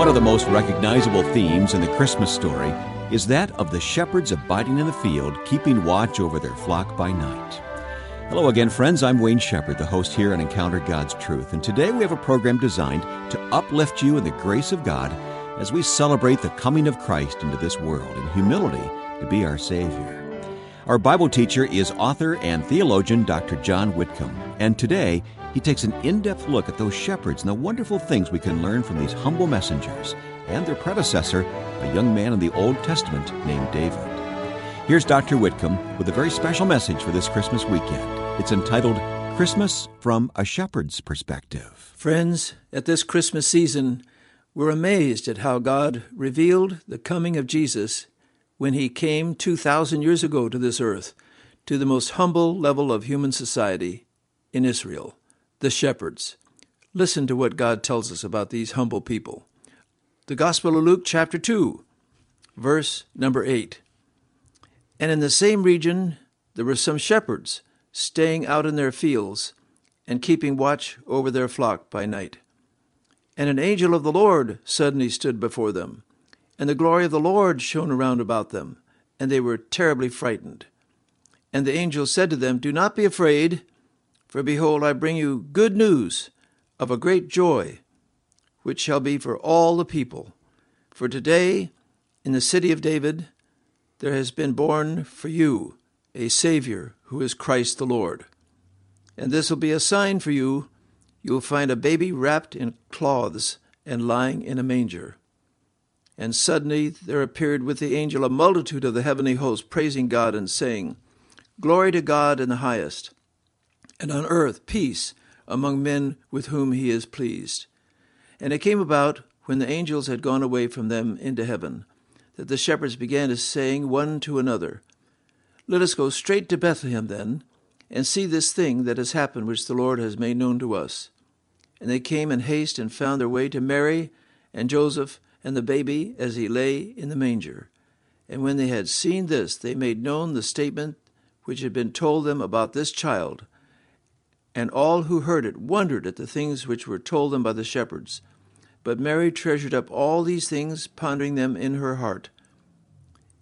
One of the most recognizable themes in the Christmas story is that of the shepherds abiding in the field, keeping watch over their flock by night. Hello again, friends. I'm Wayne Shepherd, the host here on Encounter God's Truth, and today we have a program designed to uplift you in the grace of God as we celebrate the coming of Christ into this world in humility to be our Savior. Our Bible teacher is author and theologian Dr. John Whitcomb, and today he takes an in depth look at those shepherds and the wonderful things we can learn from these humble messengers and their predecessor, a young man in the Old Testament named David. Here's Dr. Whitcomb with a very special message for this Christmas weekend. It's entitled Christmas from a Shepherd's Perspective. Friends, at this Christmas season, we're amazed at how God revealed the coming of Jesus when he came 2,000 years ago to this earth, to the most humble level of human society in Israel, the shepherds. Listen to what God tells us about these humble people. The Gospel of Luke, chapter 2, verse number 8. And in the same region there were some shepherds staying out in their fields and keeping watch over their flock by night. And an angel of the Lord suddenly stood before them, and the glory of the Lord shone around about them, and they were terribly frightened. And the angel said to them, Do not be afraid, for behold, I bring you good news of a great joy, which shall be for all the people. For today, in the city of David, there has been born for you a Savior who is Christ the Lord. And this will be a sign for you. You will find a baby wrapped in cloths and lying in a manger. And suddenly there appeared with the angel a multitude of the heavenly host, praising God and saying, Glory to God in the highest, and on earth peace among men with whom he is pleased. And it came about, when the angels had gone away from them into heaven, that the shepherds began to saying one to another, let us go straight to Bethlehem then, and see this thing that has happened which the Lord has made known to us. And they came in haste and found their way to Mary and Joseph and the baby as he lay in the manger. And when they had seen this, they made known the statement which had been told them about this child. And all who heard it wondered at the things which were told them by the shepherds. But Mary treasured up all these things, pondering them in her heart.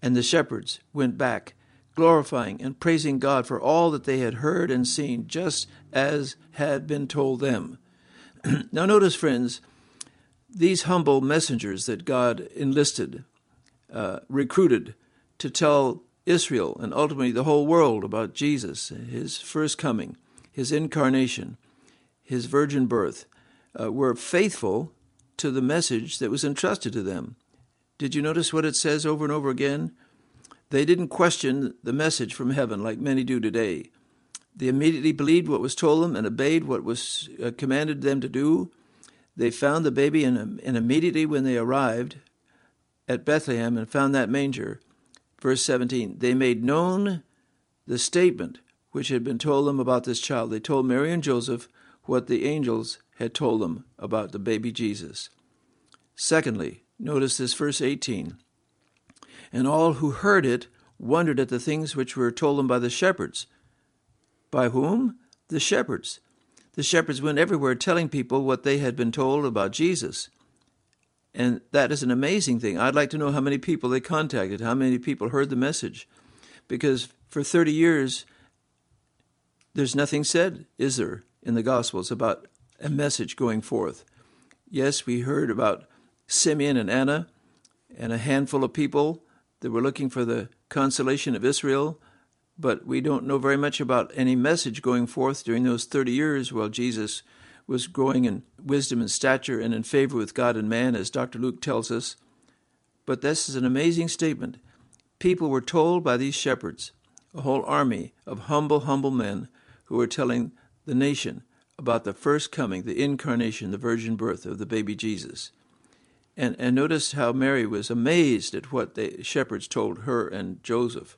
And the shepherds went back glorifying and praising God for all that they had heard and seen, just as had been told them. now, notice, friends, these humble messengers that God enlisted, uh, recruited to tell Israel and ultimately the whole world about Jesus, his first coming, his incarnation, his virgin birth, uh, were faithful to the message that was entrusted to them. Did you notice what it says over and over again? They didn't question the message from heaven like many do today. They immediately believed what was told them and obeyed what was uh, commanded them to do. They found the baby, and, and immediately when they arrived at Bethlehem and found that manger, verse 17, they made known the statement which had been told them about this child. They told Mary and Joseph what the angels had told them about the baby Jesus. Secondly, notice this verse 18 and all who heard it wondered at the things which were told them by the shepherds. By whom? The shepherds. The shepherds went everywhere telling people what they had been told about Jesus. And that is an amazing thing. I'd like to know how many people they contacted, how many people heard the message. Because for 30 years, there's nothing said, is there, in the Gospels about a message going forth. Yes, we heard about Simeon and Anna and a handful of people that were looking for the consolation of Israel, but we don't know very much about any message going forth during those 30 years while Jesus was growing in wisdom and stature and in favor with God and man, as Dr. Luke tells us. But this is an amazing statement. People were told by these shepherds, a whole army of humble, humble men who were telling the nation about the first coming, the incarnation, the virgin birth of the baby Jesus. And, and notice how Mary was amazed at what the shepherds told her and Joseph.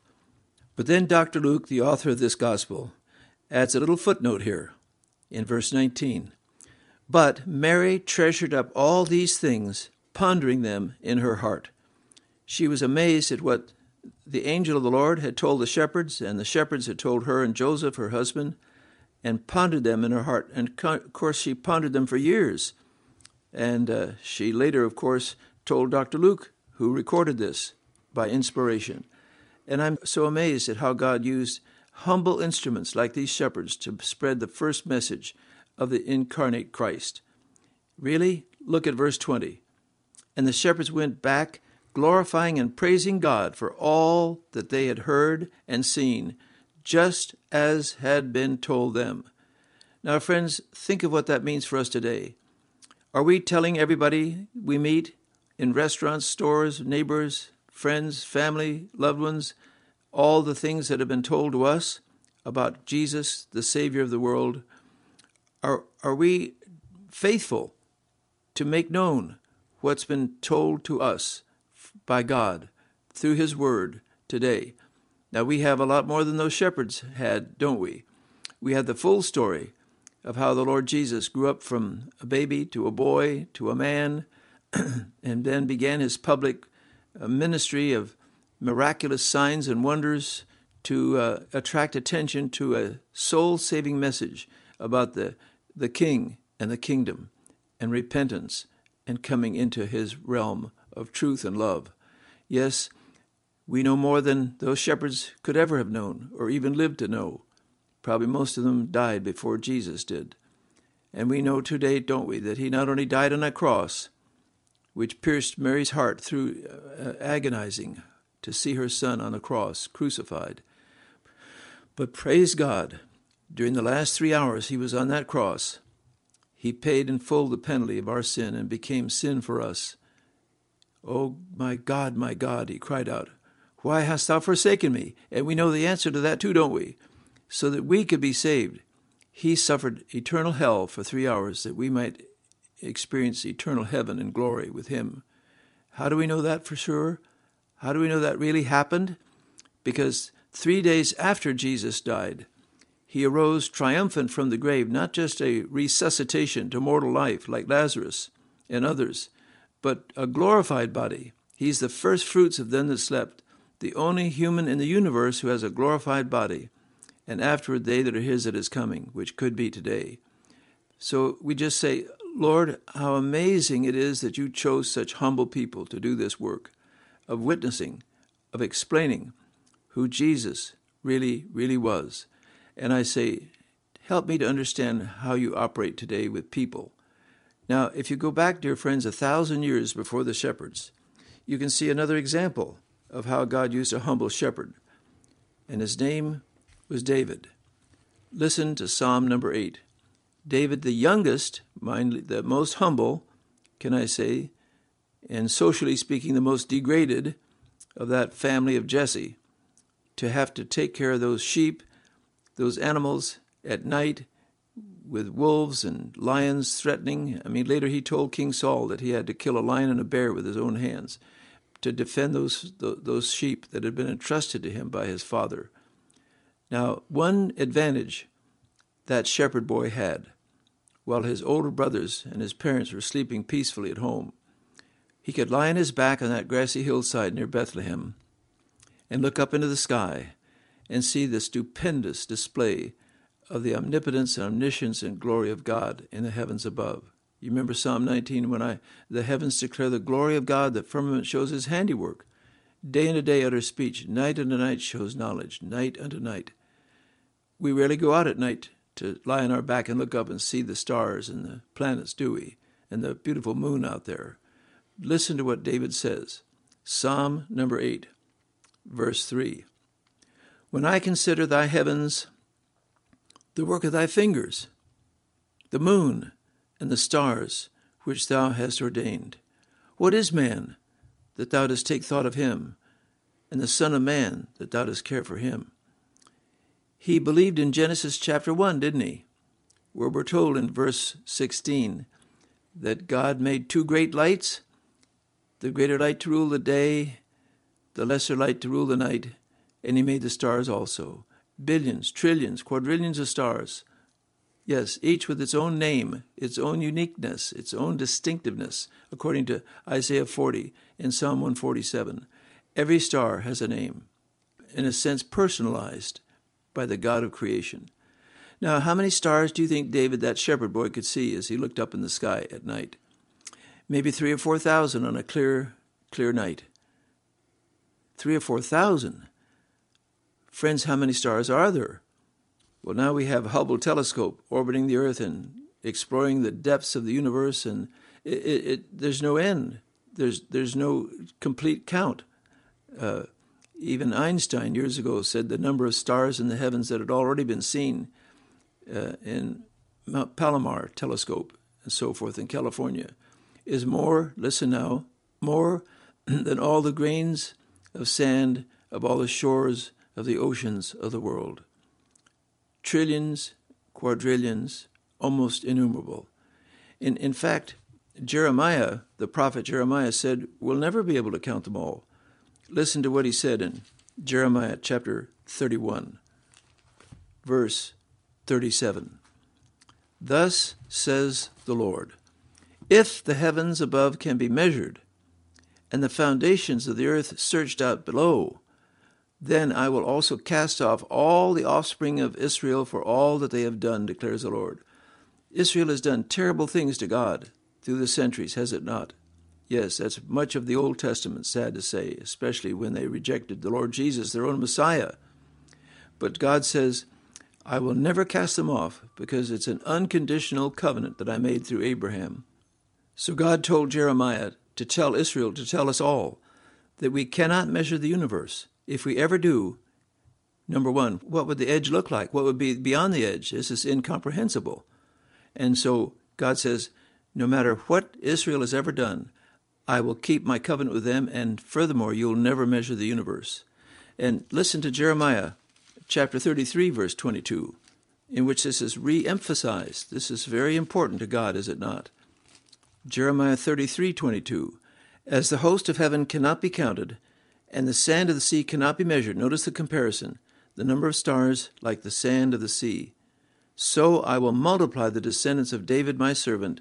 But then Dr. Luke, the author of this gospel, adds a little footnote here in verse 19. But Mary treasured up all these things, pondering them in her heart. She was amazed at what the angel of the Lord had told the shepherds, and the shepherds had told her and Joseph, her husband, and pondered them in her heart. And of course, she pondered them for years And uh, she later, of course, told Dr. Luke, who recorded this by inspiration. And I'm so amazed at how God used humble instruments like these shepherds to spread the first message of the incarnate Christ. Really? Look at verse 20. And the shepherds went back, glorifying and praising God for all that they had heard and seen, just as had been told them. Now, friends, think of what that means for us today. Are we telling everybody we meet in restaurants, stores, neighbors, friends, family, loved ones, all the things that have been told to us about Jesus, the Savior of the world? Are, are we faithful to make known what's been told to us by God through His Word today? Now, we have a lot more than those shepherds had, don't we? We have the full story of how the Lord Jesus grew up from a baby to a boy to a man and then began his public uh, ministry of miraculous signs and wonders to uh, attract attention to a soul saving message about the, the king and the kingdom and repentance and coming into his realm of truth and love. Yes, we know more than those shepherds could ever have known or even lived to know. Probably most of them died before Jesus did. And we know today, don't we, that he not only died on a cross, which pierced Mary's heart through uh, agonizing to see her son on a cross crucified, but praise God, during the last three hours he was on that cross, he paid in full the penalty of our sin and became sin for us. Oh, my God, my God, he cried out, why hast thou forsaken me? And we know the answer to that too, don't we? so that we could be saved. He suffered eternal hell for three hours that we might experience eternal heaven and glory with Him. How do we know that for sure? How do we know that really happened? Because three days after Jesus died, he arose triumphant from the grave, not just a resuscitation to mortal life like Lazarus and others, but a glorified body. He's the first fruits of them that slept, the only human in the universe who has a glorified body and afterward they that are his that is coming, which could be today. So we just say, Lord, how amazing it is that you chose such humble people to do this work of witnessing, of explaining who Jesus really, really was. And I say, help me to understand how you operate today with people. Now, if you go back, dear friends, a thousand years before the shepherds, you can see another example of how God used a humble shepherd. And his name was David. Listen to Psalm number 8. David, the youngest, mind, the most humble, can I say, and socially speaking, the most degraded of that family of Jesse, to have to take care of those sheep, those animals at night with wolves and lions threatening. I mean, later he told King Saul that he had to kill a lion and a bear with his own hands to defend those, those sheep that had been entrusted to him by his father. Now, one advantage that shepherd boy had, while his older brothers and his parents were sleeping peacefully at home, he could lie on his back on that grassy hillside near Bethlehem and look up into the sky and see the stupendous display of the omnipotence and omniscience and glory of God in the heavens above. You remember Psalm 19 when I the heavens declare the glory of God, the firmament shows his handiwork. Day unto day utter speech, night unto night shows knowledge, night unto night we rarely go out at night to lie on our back and look up and see the stars and the planets, do we? And the beautiful moon out there. Listen to what David says Psalm number 8, verse 3. When I consider thy heavens, the work of thy fingers, the moon and the stars which thou hast ordained, what is man that thou dost take thought of him, and the Son of Man that thou dost care for him? He believed in Genesis chapter 1, didn't he? Where we're told in verse 16 that God made two great lights the greater light to rule the day, the lesser light to rule the night, and he made the stars also. Billions, trillions, quadrillions of stars. Yes, each with its own name, its own uniqueness, its own distinctiveness, according to Isaiah 40 and Psalm 147. Every star has a name, in a sense personalized by the God of creation. Now, how many stars do you think David, that shepherd boy, could see as he looked up in the sky at night? maybe three or four thousand on a clear, clear night. Three or four thousand. Friends, how many stars are there? Well, now we have Hubble telescope orbiting the Earth and exploring the depths of the universe, and it, it, it, there's no end. There's there's no complete count. Uh, even Einstein years ago said the number of stars in the heavens that had already been seen uh, in Mount Palomar telescope and so forth in California is more. Listen now, more than all the grains of sand of all the shores of the oceans of the world. Trillions, quadrillions, almost innumerable. In, in fact, Jeremiah, the prophet Jeremiah, said, We'll never be able to count them all. Listen to what he said in Jeremiah chapter 31, verse 37. Thus says the Lord If the heavens above can be measured, and the foundations of the earth searched out below, then I will also cast off all the offspring of Israel for all that they have done, declares the Lord. Israel has done terrible things to God through the centuries, has it not? Yes, that's much of the Old Testament, sad to say, especially when they rejected the Lord Jesus, their own Messiah. But God says, I will never cast them off because it's an unconditional covenant that I made through Abraham. So God told Jeremiah to tell Israel, to tell us all, that we cannot measure the universe. If we ever do, number one, what would the edge look like? What would be beyond the edge? This is incomprehensible. And so God says, no matter what Israel has ever done, I will keep my covenant with them, and furthermore, you'll never measure the universe. And listen to Jeremiah chapter 33, verse 22, in which this is re emphasized. This is very important to God, is it not? Jeremiah 33, 22. As the host of heaven cannot be counted, and the sand of the sea cannot be measured, notice the comparison the number of stars like the sand of the sea. So I will multiply the descendants of David my servant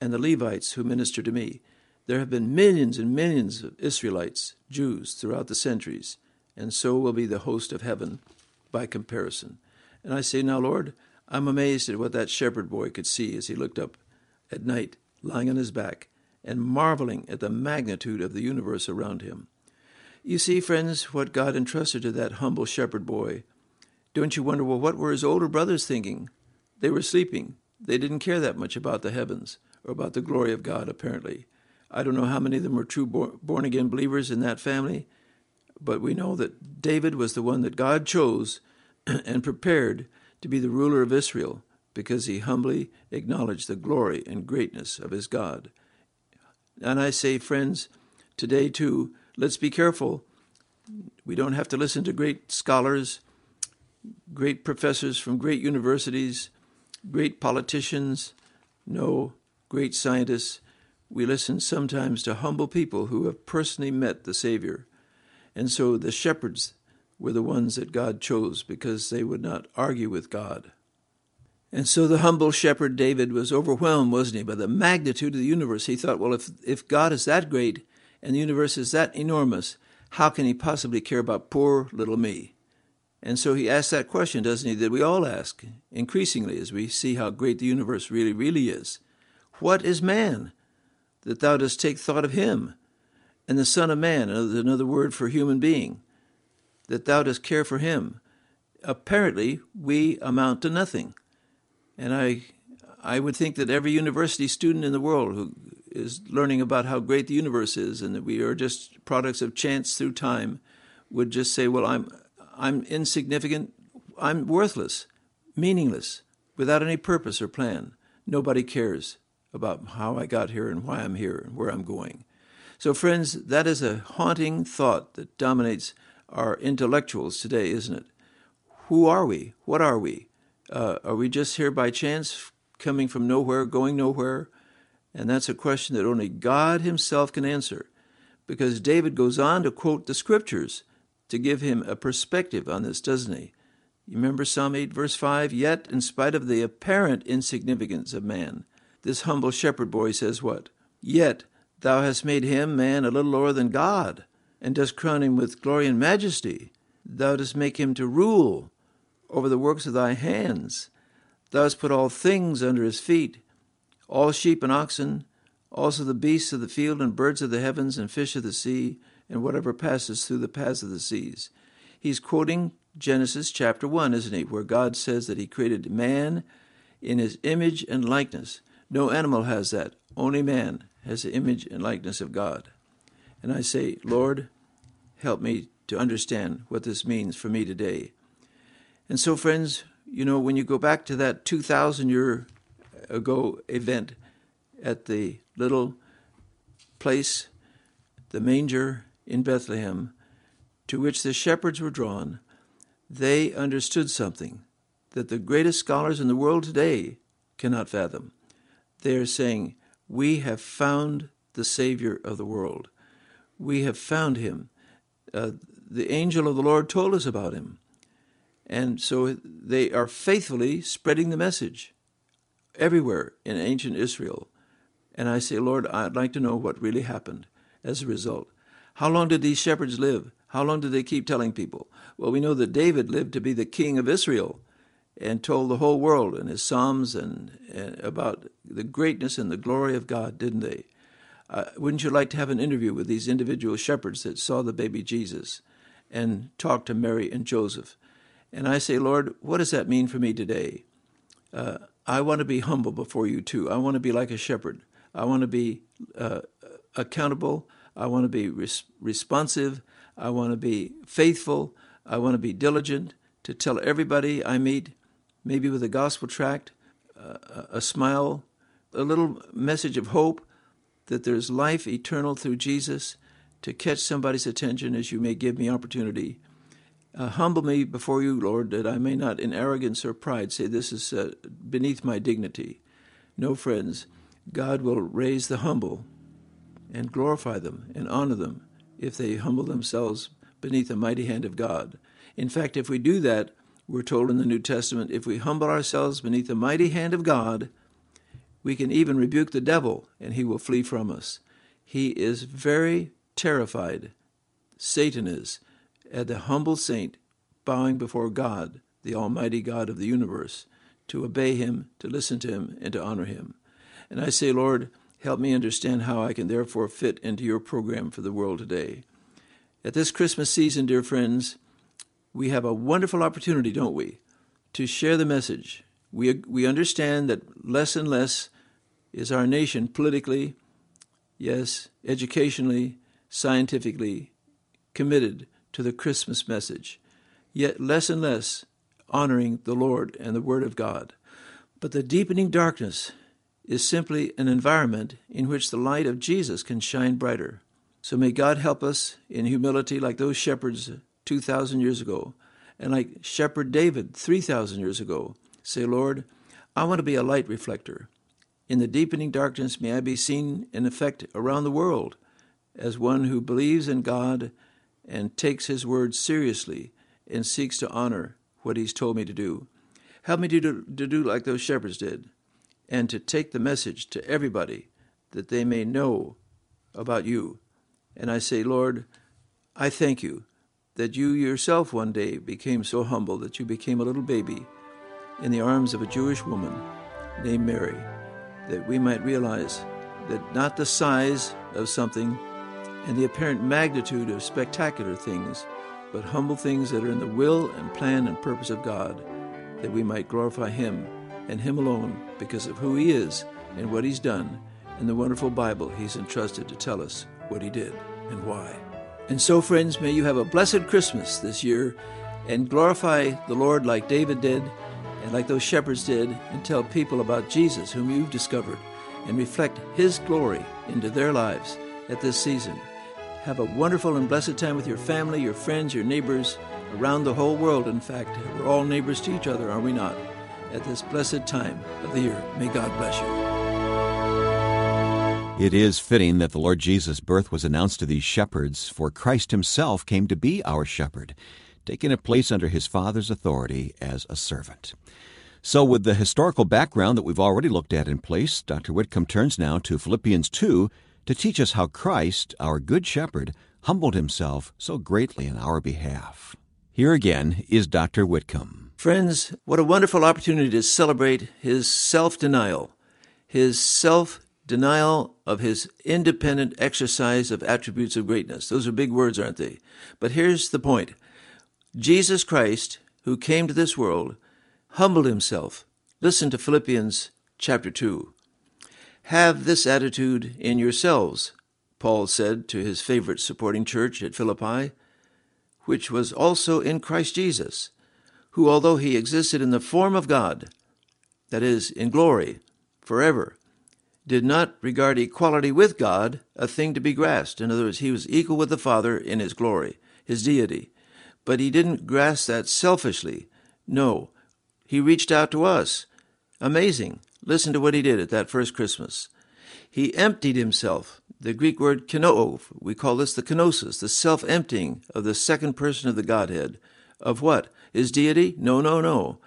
and the Levites who minister to me. There have been millions and millions of Israelites, Jews, throughout the centuries, and so will be the host of heaven by comparison. And I say, Now, Lord, I'm amazed at what that shepherd boy could see as he looked up at night, lying on his back, and marveling at the magnitude of the universe around him. You see, friends, what God entrusted to that humble shepherd boy. Don't you wonder, well, what were his older brothers thinking? They were sleeping. They didn't care that much about the heavens or about the glory of God, apparently. I don't know how many of them were true born again believers in that family, but we know that David was the one that God chose and prepared to be the ruler of Israel because he humbly acknowledged the glory and greatness of his God. And I say, friends, today too, let's be careful. We don't have to listen to great scholars, great professors from great universities, great politicians, no great scientists. We listen sometimes to humble people who have personally met the Savior and so the shepherds were the ones that God chose because they would not argue with God. And so the humble shepherd David was overwhelmed, wasn't he, by the magnitude of the universe. He thought, well, if, if God is that great and the universe is that enormous, how can he possibly care about poor little me? And so he asks that question, doesn't he, that we all ask increasingly as we see how great the universe really, really is. What is man that thou dost take thought of him? and the Son of Man, another word for human being, that thou dost care for him. Apparently, we amount to nothing. And I, I would think that every university student in the world who is learning about how great the universe is and that we are just products of chance through time would just say, well, I'm, I'm insignificant, I'm worthless, meaningless, without any purpose or plan. Nobody cares about how I got here and why I'm here and where I'm going. So, friends, that is a haunting thought that dominates our intellectuals today, isn't it? Who are we? What are we? Uh, are we just here by chance, coming from nowhere, going nowhere? And that's a question that only God Himself can answer, because David goes on to quote the scriptures to give him a perspective on this, doesn't he? You remember Psalm 8, verse 5? Yet, in spite of the apparent insignificance of man, this humble shepherd boy says what? Yet, Thou hast made him, man, a little lower than God, and dost crown him with glory and majesty. Thou dost make him to rule over the works of thy hands. Thou hast put all things under his feet, all sheep and oxen, also the beasts of the field and birds of the heavens and fish of the sea and whatever passes through the paths of the seas. He's quoting Genesis chapter 1, isn't he, where God says that he created man in his image and likeness. No animal has that. Only man has the image and likeness of God. And I say, Lord, help me to understand what this means for me today. And so, friends, you know, when you go back to that 2,000 year ago event at the little place, the manger in Bethlehem, to which the shepherds were drawn, they understood something that the greatest scholars in the world today cannot fathom. They are saying, We have found the Savior of the world. We have found him. Uh, the angel of the Lord told us about him. And so they are faithfully spreading the message everywhere in ancient Israel. And I say, Lord, I'd like to know what really happened as a result. How long did these shepherds live? How long did they keep telling people? Well, we know that David lived to be the king of Israel and told the whole world in his Psalms and, and about the greatness and the glory of God, didn't they? Uh, wouldn't you like to have an interview with these individual shepherds that saw the baby Jesus and talk to Mary and Joseph? And I say, Lord, what does that mean for me today? Uh, I want to be humble before you too. I want to be like a shepherd. I want to be uh, accountable. I want to be res- responsive. I want to be faithful. I want to be diligent to tell everybody I meet, maybe with a gospel tract, uh, a smile, a little message of hope that there's life eternal through Jesus, to catch somebody's attention as you may give me opportunity. Uh, humble me before you, Lord, that I may not in arrogance or pride say this is uh, beneath my dignity. No, friends, God will raise the humble and glorify them and honor them if they humble themselves beneath the mighty hand of God. In fact, if we do that, we're told in the New Testament, if we humble ourselves beneath the mighty hand of God, we can even rebuke the devil and he will flee from us. He is very terrified, Satan is, at the humble saint bowing before God, the Almighty God of the universe, to obey him, to listen to him, and to honor him. And I say, Lord, Help me understand how I can therefore fit into your program for the world today. At this Christmas season, dear friends, we have a wonderful opportunity, don't we, to share the message. We, we understand that less and less is our nation politically, yes, educationally, scientifically committed to the Christmas message, yet less and less honoring the Lord and the Word of God. But the deepening darkness is simply an environment in which the light of Jesus can shine brighter. So may God help us in humility like those shepherds 2,000 years ago, and like Shepherd David 3,000 years ago. Say, Lord, I want to be a light reflector. In the deepening darkness, may I be seen in effect around the world as one who believes in God and takes His word seriously and seeks to honor what He's told me to do. Help me to do, to do like those shepherds did and to take the message to everybody that they may know about you. And I say, Lord, I thank you that you yourself one day became so humble that you became a little baby in the arms of a Jewish woman named Mary, that we might realize that not the size of something and the apparent magnitude of spectacular things, but humble things that are in the will and plan and purpose of God, that we might glorify Him and Him alone because of who He is and what He's done and the wonderful Bible He's entrusted to tell us what He did and why. And so, friends, may you have a blessed Christmas this year and glorify the Lord like David did and like those shepherds did and tell people about Jesus whom you've discovered and reflect His glory into their lives at this season. Have a wonderful and blessed time with your family, your friends, your neighbors, around the whole world. In fact, we're all neighbors to each other, are we not? at this blessed time of the year. May God bless you. It is fitting that the Lord Jesus' birth was announced to these shepherds, for Christ himself came to be our shepherd, taking a place under his Father's authority as a servant. So, with the historical background that we've already looked at in place, Dr. Whitcomb turns now to Philippians 2 to teach us how Christ, our Good Shepherd, humbled himself so greatly in our behalf. Here again is Dr. Whitcomb. Friends, what a wonderful opportunity to celebrate his self denial, his self denial of his independent exercise of attributes of greatness. Those are big words, aren't they? But here's the point Jesus Christ, who came to this world, humbled himself. Listen to Philippians chapter 2. Have this attitude in yourselves, Paul said to his favorite supporting church at Philippi, which was also in Christ Jesus, who, although he existed in the form of God, that is, in glory, forever, did not regard equality with God a thing to be grasped. In other words, he was equal with the Father in his glory, his deity. But he didn't grasp that selfishly. No, he reached out to us. Amazing. Listen to what he did at that first Christmas. He emptied himself. The Greek word kenoo, we call this the kenosis, the self emptying of the second person of the Godhead. Of what? His deity? No, no, no.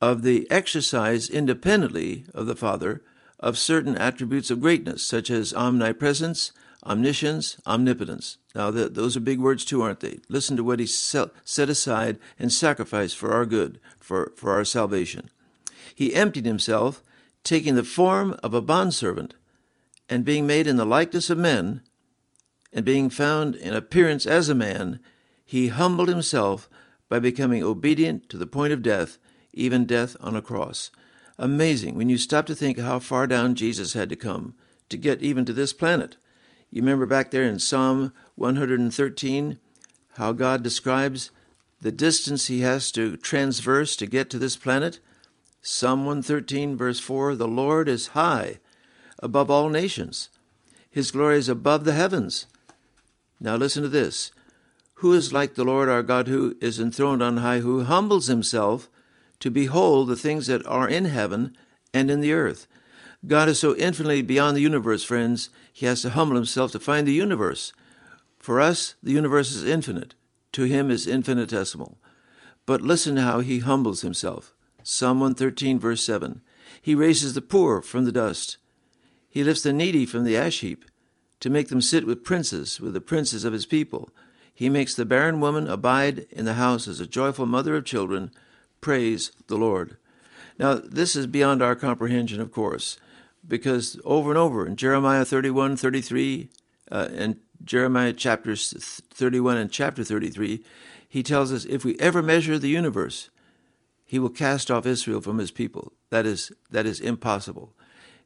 Of the exercise independently of the Father of certain attributes of greatness, such as omnipresence, omniscience, omnipotence. Now, the, those are big words too, aren't they? Listen to what he set aside and sacrificed for our good, for, for our salvation. He emptied himself, taking the form of a bondservant, and being made in the likeness of men, and being found in appearance as a man, he humbled himself by becoming obedient to the point of death, even death on a cross amazing when you stop to think how far down Jesus had to come to get even to this planet. You remember back there in Psalm 113 how God describes the distance he has to transverse to get to this planet? Psalm 113, verse 4 The Lord is high above all nations, his glory is above the heavens. Now listen to this. Who is like the Lord our God, who is enthroned on high, who humbles himself to behold the things that are in heaven and in the earth. God is so infinitely beyond the universe, friends, he has to humble himself to find the universe. For us, the universe is infinite. To him is infinitesimal. But listen how he humbles himself. Psalm 113, verse 7. He raises the poor from the dust. He lifts the needy from the ash heap to make them sit with princes, with the princes of his people. He makes the barren woman abide in the house as a joyful mother of children Praise the Lord. Now, this is beyond our comprehension, of course, because over and over in Jeremiah 31, 33, uh, and Jeremiah chapters 31 and chapter 33, he tells us if we ever measure the universe, he will cast off Israel from his people. That is, that is impossible.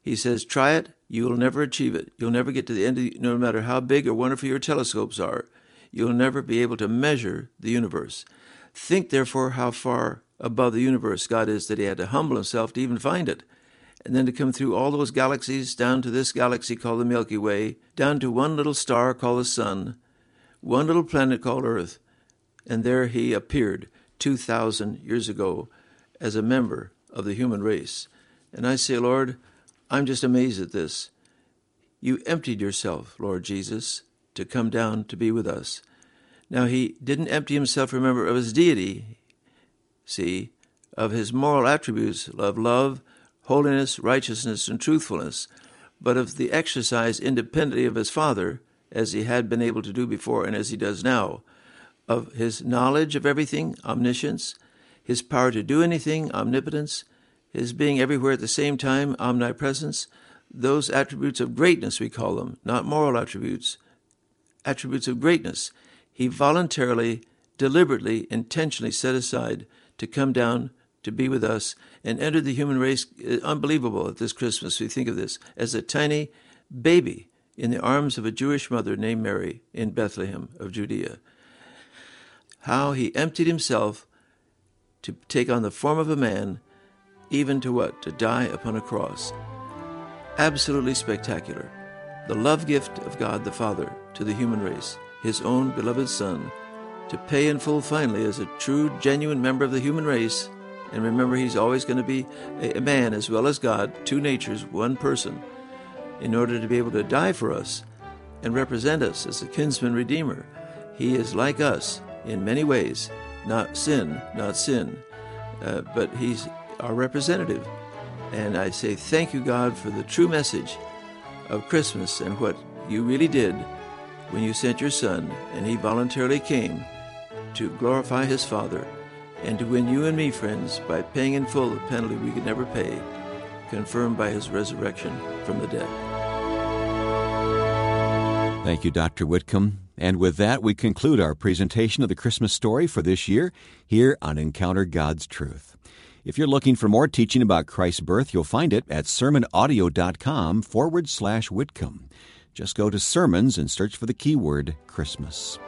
He says, try it, you will never achieve it. You'll never get to the end, of, no matter how big or wonderful your telescopes are, you'll never be able to measure the universe. Think, therefore, how far above the universe God is that he had to humble himself to even find it. And then to come through all those galaxies down to this galaxy called the Milky Way, down to one little star called the Sun, one little planet called Earth. And there he appeared 2,000 years ago as a member of the human race. And I say, Lord, I'm just amazed at this. You emptied yourself, Lord Jesus, to come down to be with us. Now, he didn't empty himself, remember, of his deity see, of his moral attributes of love, holiness, righteousness, and truthfulness, but of the exercise independently of his Father, as he had been able to do before and as he does now, of his knowledge of everything, omniscience, his power to do anything, omnipotence, his being everywhere at the same time, omnipresence, those attributes of greatness, we call them, not moral attributes, attributes of greatness, he voluntarily, deliberately, intentionally set aside to come down to be with us and enter the human race. Uh, unbelievable at this Christmas. We think of this as a tiny baby in the arms of a Jewish mother named Mary in Bethlehem of Judea. How he emptied himself to take on the form of a man, even to what? To die upon a cross. Absolutely spectacular. The love gift of God the Father to the human race, his own beloved Son to pay in full finally as a true, genuine member of the human race. And remember, he's always going to be a man as well as God, two natures, one person, in order to be able to die for us and represent us as a kinsman redeemer. He is like us in many ways, not sin, not sin, uh, but he's our representative. And I say thank you, God, for the true message of Christmas and what you really did when you sent your Son and he voluntarily came to glorify his Father and to win you and me, friends, by paying in full the penalty we could never pay, confirmed by his resurrection from the dead. Thank you, Dr. Whitcomb. And with that, we conclude our presentation of the Christmas story for this year here on Encounter God's Truth. If you're looking for more teaching about Christ's birth, you'll find it at sermonaudio.com forward slash Whitcomb. Just go to sermons and search for the keyword Christmas.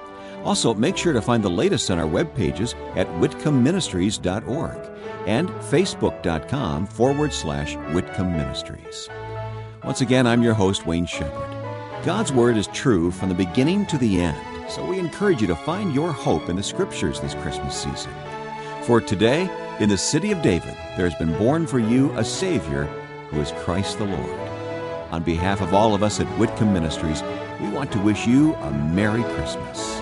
Also, make sure to find the latest on our web pages at whitcombministries.org and facebook.com forward slash Whitcomb Ministries. Once again, I'm your host, Wayne Shepherd. God's Word is true from the beginning to the end, so we encourage you to find your hope in the Scriptures this Christmas season. For today, in the city of David, there has been born for you a Savior who is Christ the Lord. On behalf of all of us at Whitcomb Ministries, we want to wish you a Merry Christmas.